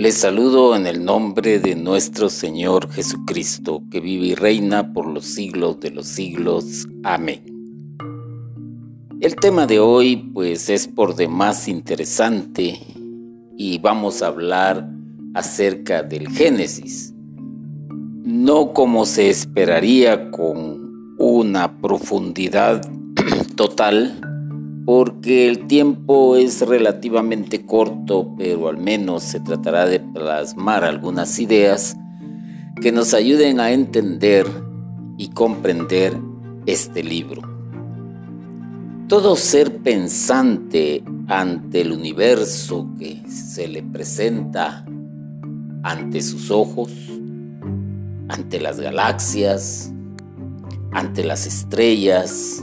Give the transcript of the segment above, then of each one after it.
Les saludo en el nombre de nuestro Señor Jesucristo, que vive y reina por los siglos de los siglos. Amén. El tema de hoy pues es por demás interesante y vamos a hablar acerca del Génesis. No como se esperaría con una profundidad total, porque el tiempo es relativamente corto, pero al menos se tratará de plasmar algunas ideas que nos ayuden a entender y comprender este libro. Todo ser pensante ante el universo que se le presenta ante sus ojos, ante las galaxias, ante las estrellas,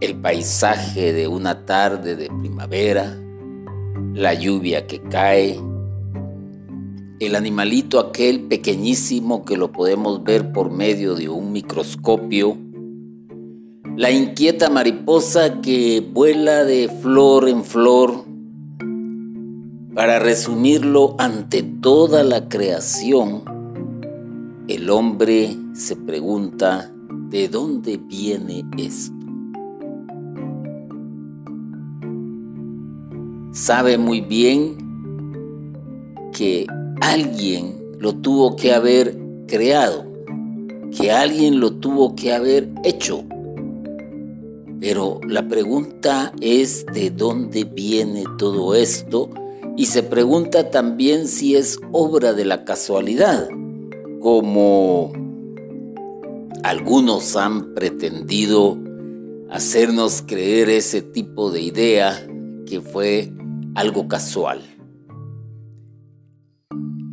el paisaje de una tarde de primavera, la lluvia que cae, el animalito aquel pequeñísimo que lo podemos ver por medio de un microscopio, la inquieta mariposa que vuela de flor en flor, para resumirlo ante toda la creación, el hombre se pregunta, ¿de dónde viene esto? Sabe muy bien que alguien lo tuvo que haber creado, que alguien lo tuvo que haber hecho. Pero la pregunta es de dónde viene todo esto y se pregunta también si es obra de la casualidad, como algunos han pretendido hacernos creer ese tipo de idea que fue algo casual.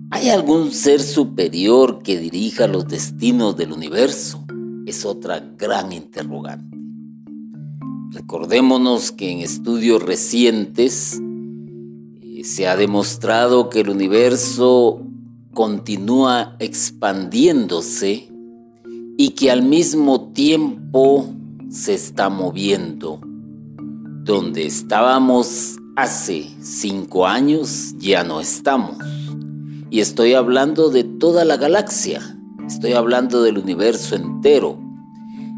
¿Hay algún ser superior que dirija los destinos del universo? Es otra gran interrogante. Recordémonos que en estudios recientes eh, se ha demostrado que el universo continúa expandiéndose y que al mismo tiempo se está moviendo. Donde estábamos hace cinco años ya no estamos. Y estoy hablando de toda la galaxia, estoy hablando del universo entero.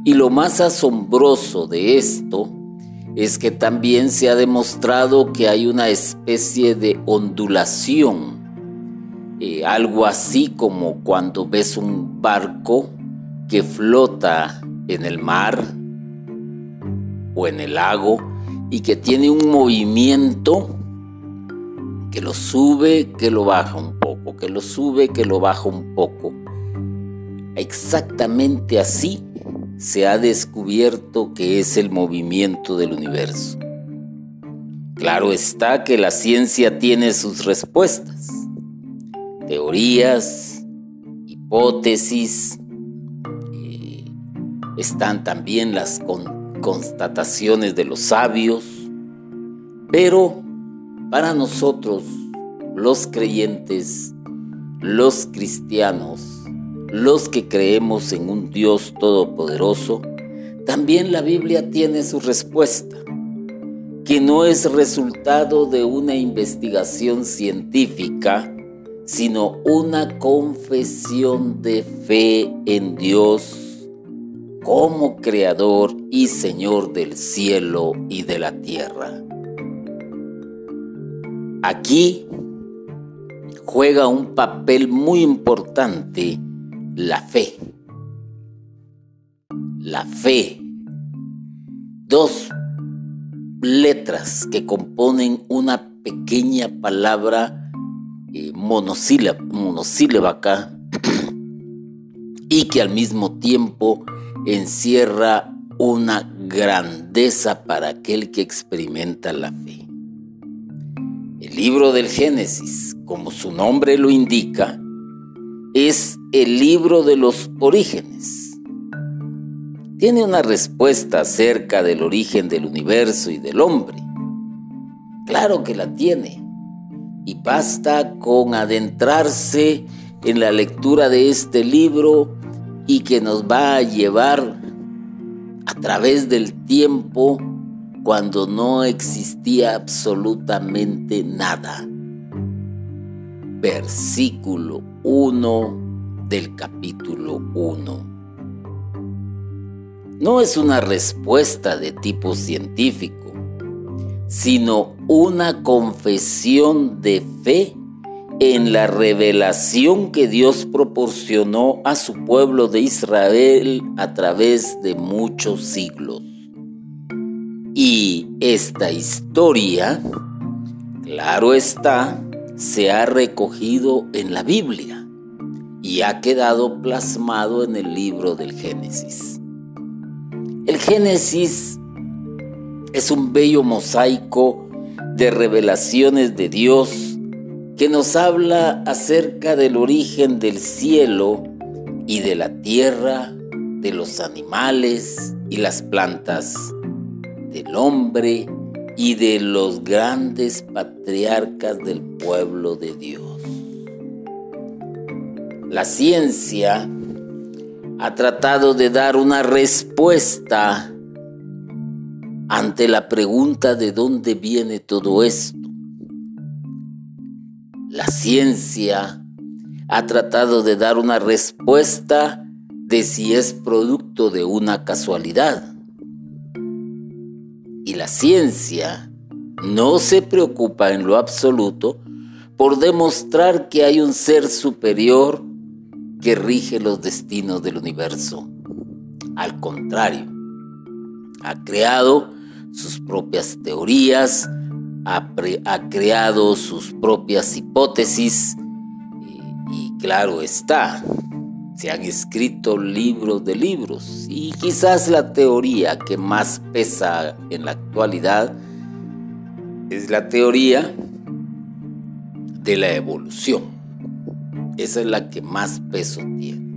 Y lo más asombroso de esto es que también se ha demostrado que hay una especie de ondulación, eh, algo así como cuando ves un barco que flota en el mar o en el lago y que tiene un movimiento que lo sube, que lo baja un poco, que lo sube, que lo baja un poco. Exactamente así se ha descubierto que es el movimiento del universo. Claro está que la ciencia tiene sus respuestas, teorías, hipótesis, eh, están también las constataciones de los sabios, pero para nosotros, los creyentes, los cristianos, los que creemos en un Dios todopoderoso, también la Biblia tiene su respuesta, que no es resultado de una investigación científica, sino una confesión de fe en Dios como Creador y Señor del cielo y de la tierra. Aquí juega un papel muy importante la fe. La fe. Dos letras que componen una pequeña palabra eh, monosílaba acá y que al mismo tiempo encierra una grandeza para aquel que experimenta la fe. El libro del Génesis, como su nombre lo indica, es el libro de los orígenes. Tiene una respuesta acerca del origen del universo y del hombre. Claro que la tiene. Y basta con adentrarse en la lectura de este libro y que nos va a llevar a través del tiempo cuando no existía absolutamente nada. versículo 1 del capítulo 1. No es una respuesta de tipo científico, sino una confesión de fe en la revelación que Dios proporcionó a su pueblo de Israel a través de muchos siglos. Y esta historia, claro está, se ha recogido en la Biblia y ha quedado plasmado en el libro del Génesis. El Génesis es un bello mosaico de revelaciones de Dios que nos habla acerca del origen del cielo y de la tierra, de los animales y las plantas, del hombre y de los grandes patriarcas del pueblo de Dios. La ciencia ha tratado de dar una respuesta ante la pregunta de dónde viene todo esto. La ciencia ha tratado de dar una respuesta de si es producto de una casualidad. Y la ciencia no se preocupa en lo absoluto por demostrar que hay un ser superior que rige los destinos del universo. Al contrario, ha creado sus propias teorías, ha, creado sus propias hipótesis y, claro está, se han escrito libros de libros y quizás la teoría que más pesa en la actualidad es la teoría de la evolución. Esa es la que más peso tiene.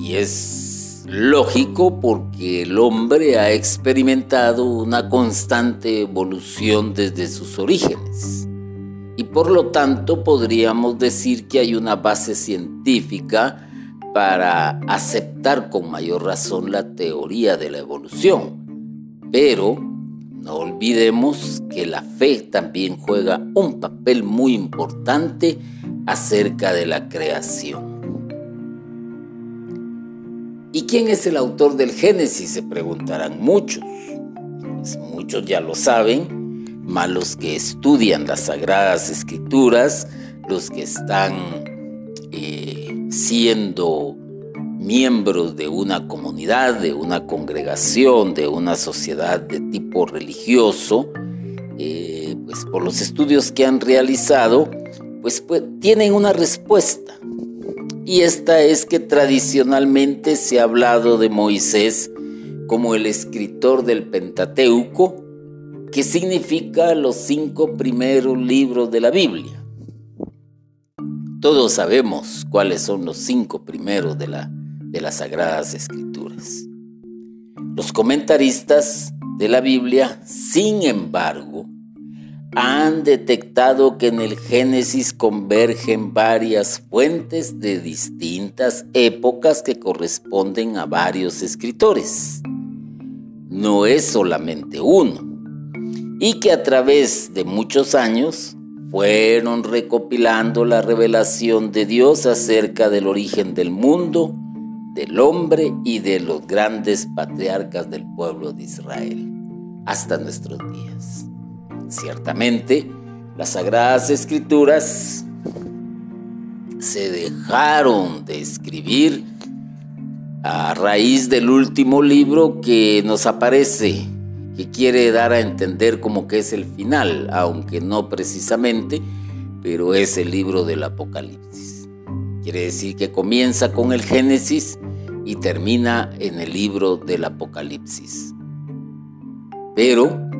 y es lógico porque el hombre ha experimentado una constante evolución desde sus orígenes. Y por lo tanto podríamos decir que hay una base científica para aceptar con mayor razón la teoría de la evolución. Pero no olvidemos que la fe también juega un papel muy importante acerca de la creación. ¿Y quién es el autor del Génesis? Se preguntarán muchos. Pues muchos ya lo saben, más los que estudian las sagradas escrituras, los que están eh, siendo miembros de una comunidad, de una congregación, de una sociedad de tipo religioso, eh, pues por los estudios que han realizado, pues, pues tienen una respuesta y esta es que tradicionalmente se ha hablado de Moisés como el escritor del Pentateuco, que significa los cinco primeros libros de la Biblia. Todos sabemos cuáles son los cinco primeros de, la, de las Sagradas Escrituras. Los comentaristas de la Biblia, sin embargo, han detectado que en el Génesis convergen varias fuentes de distintas épocas que corresponden a varios escritores. No es solamente uno. Y que a través de muchos años fueron recopilando la revelación de Dios acerca del origen del mundo, del hombre y de los grandes patriarcas del pueblo de Israel, hasta nuestros días. Ciertamente, las sagradas escrituras se dejaron de escribir a raíz del último libro que nos aparece, que quiere dar a entender como que es el final, aunque no precisamente, pero es el libro del Apocalipsis. Quiere decir que comienza con el Génesis y termina en el libro del Apocalipsis. Pero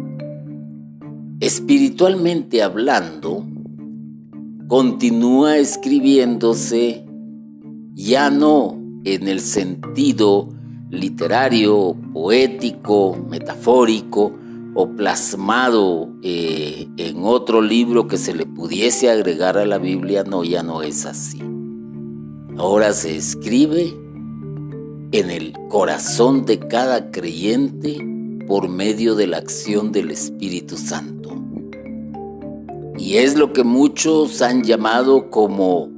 espiritualmente hablando, continúa escribiéndose ya no en el sentido literario, poético, metafórico o plasmado eh, en otro libro que se le pudiese agregar a la Biblia, no, ya no es así. Ahora se escribe en el corazón de cada creyente por medio de la acción del Espíritu Santo. Y es lo que muchos han llamado como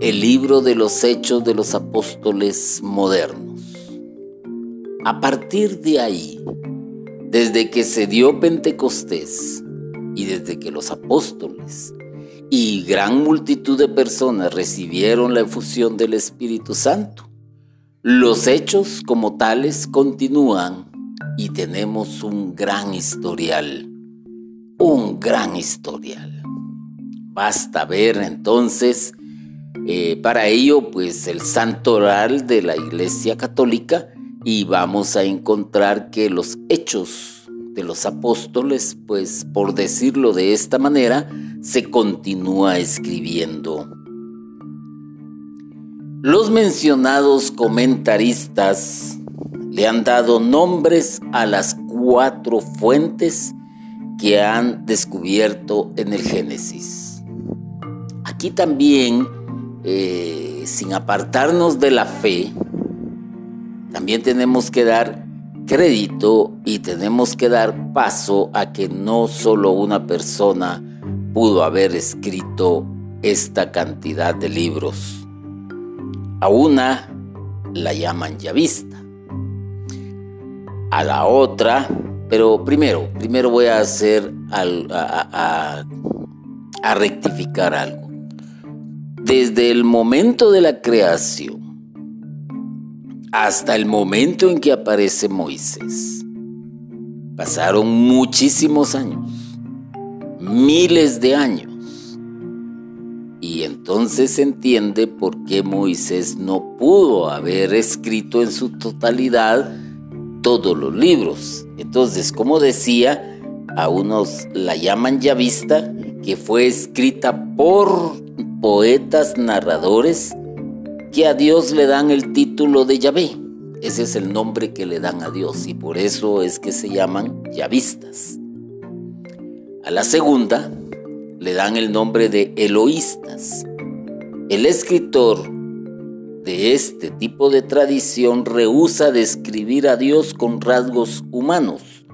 el libro de los hechos de los apóstoles modernos. A partir de ahí, desde que se dio Pentecostés y desde que los apóstoles y gran multitud de personas recibieron la efusión del Espíritu Santo, los hechos como tales continúan y tenemos un gran historial, un gran historial. Basta ver entonces eh, para ello, pues el santo oral de la Iglesia Católica y vamos a encontrar que los hechos de los apóstoles, pues por decirlo de esta manera, se continúa escribiendo. Los mencionados comentaristas le han dado nombres a las cuatro fuentes que han descubierto en el Génesis. Aquí también eh, sin apartarnos de la fe, también tenemos que dar crédito y tenemos que dar paso a que no solo una persona pudo haber escrito esta cantidad de libros. A una la llaman llavista. A la otra, pero primero, primero voy a hacer a rectificar algo desde el momento de la creación hasta el momento en que aparece Moisés. Pasaron muchísimos años, miles de años. Y entonces se entiende por qué Moisés no pudo haber escrito en su totalidad todos los libros. Entonces, como decía, a unos la llaman vista que fue escrita por poetas narradores que a Dios le dan el título de Yahvé. Ese es el nombre que le dan a Dios y por eso es que se llaman yavistas. A la segunda le dan el nombre de eloístas. El escritor de este tipo de tradición rehúsa describir a Dios con rasgos humanos,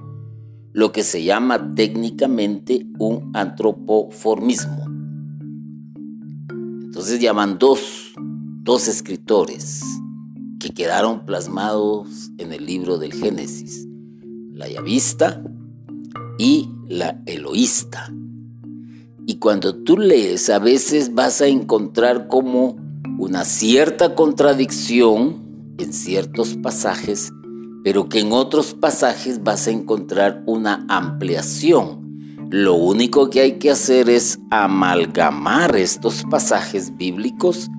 lo que se llama técnicamente un antropoformismo. Entonces llaman dos, dos escritores que quedaron plasmados en el libro del Génesis, la Yavista y la Eloísta. Y cuando tú lees, a veces vas a encontrar como una cierta contradicción en ciertos pasajes, pero que en otros pasajes vas a encontrar una ampliación lo único que hay que hacer es amalgamar estos pasajes bíblicos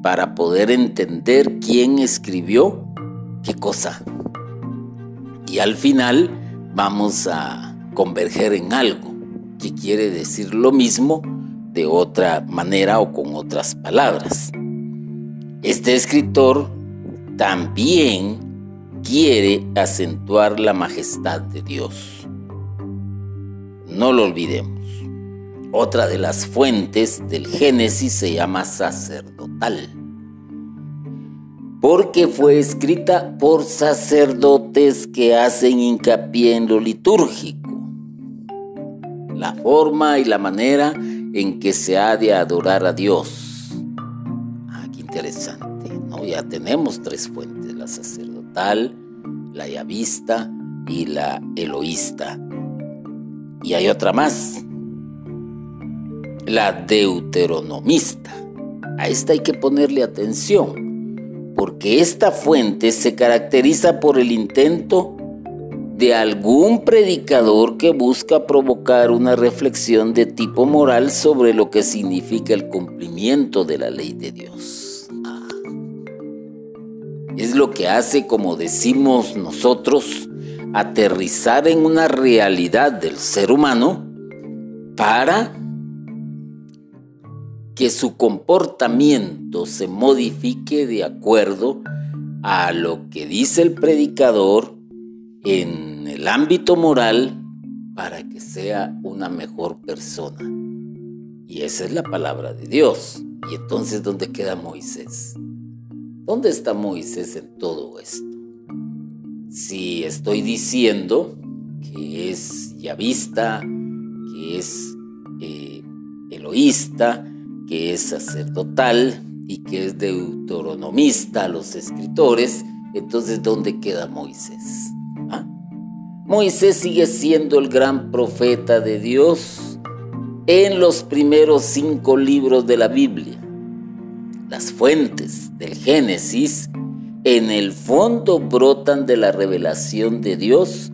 para poder entender quién escribió qué cosa. Y al final vamos a converger en algo que quiere decir lo mismo de otra manera o con otras palabras. Este escritor también quiere acentuar la majestad de Dios. No lo olvidemos. Otra de las fuentes del Génesis se llama sacerdotal, porque fue escrita por sacerdotes que hacen hincapié en lo litúrgico, la forma y la manera en que se ha de adorar a Dios. Interesante, ¿no? Ya tenemos tres fuentes, la sacerdotal, la yavista y la eloísta. Y hay otra más, la deuteronomista. A esta hay que ponerle atención, porque esta fuente se caracteriza por el intento de algún predicador que busca provocar una reflexión de tipo moral sobre lo que significa el cumplimiento de la ley de Dios. Es lo que hace, como decimos nosotros, aterrizar en una realidad del ser humano para que su comportamiento se modifique de acuerdo a lo que dice el predicador en el ámbito moral para que sea una mejor persona. Y esa es la palabra de Dios. Y entonces, ¿dónde queda Moisés? ¿Dónde está Moisés en todo esto? si estoy diciendo que es yavista, que es eh, eloísta, que es sacerdotal y que es deuteronomista a los escritores, entonces ¿dónde queda Moisés? ¿Ah? Moisés sigue siendo el gran profeta de Dios en los primeros cinco libros de la Biblia. Las fuentes del Génesis en el fondo brotan de la revelación de Dios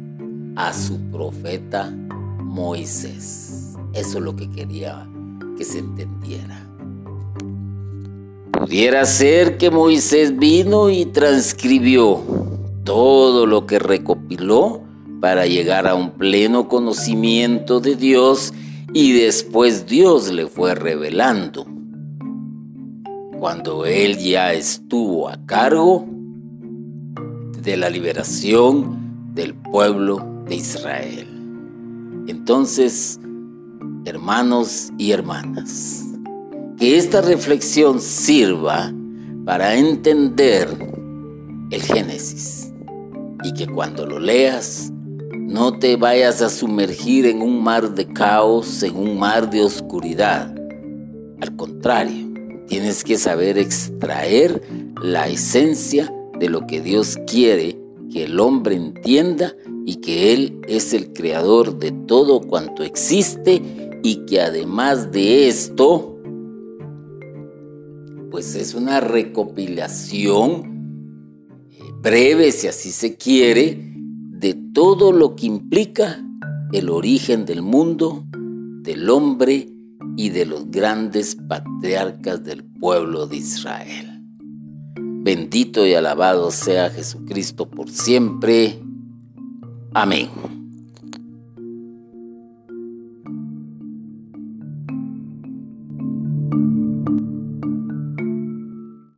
a su profeta Moisés. Eso es lo que quería que se entendiera. Pudiera ser que Moisés vino y transcribió todo lo que recopiló para llegar a un pleno conocimiento de Dios y después Dios le fue revelando. Cuando él ya estuvo a cargo de la liberación del pueblo de Israel. Entonces, hermanos y hermanas, que esta reflexión sirva para entender el Génesis y que cuando lo leas no te vayas a sumergir en un mar de caos, en un mar de oscuridad. Al contrario, tienes que saber extraer la esencia de lo que Dios quiere que el hombre entienda y que Él es el creador de todo cuanto existe y que además de esto, pues es una recopilación eh, breve, si así se quiere, de todo lo que implica el origen del mundo, del hombre y de los grandes patriarcas del pueblo de Israel. Bendito y alabado sea Jesucristo por siempre. Amén.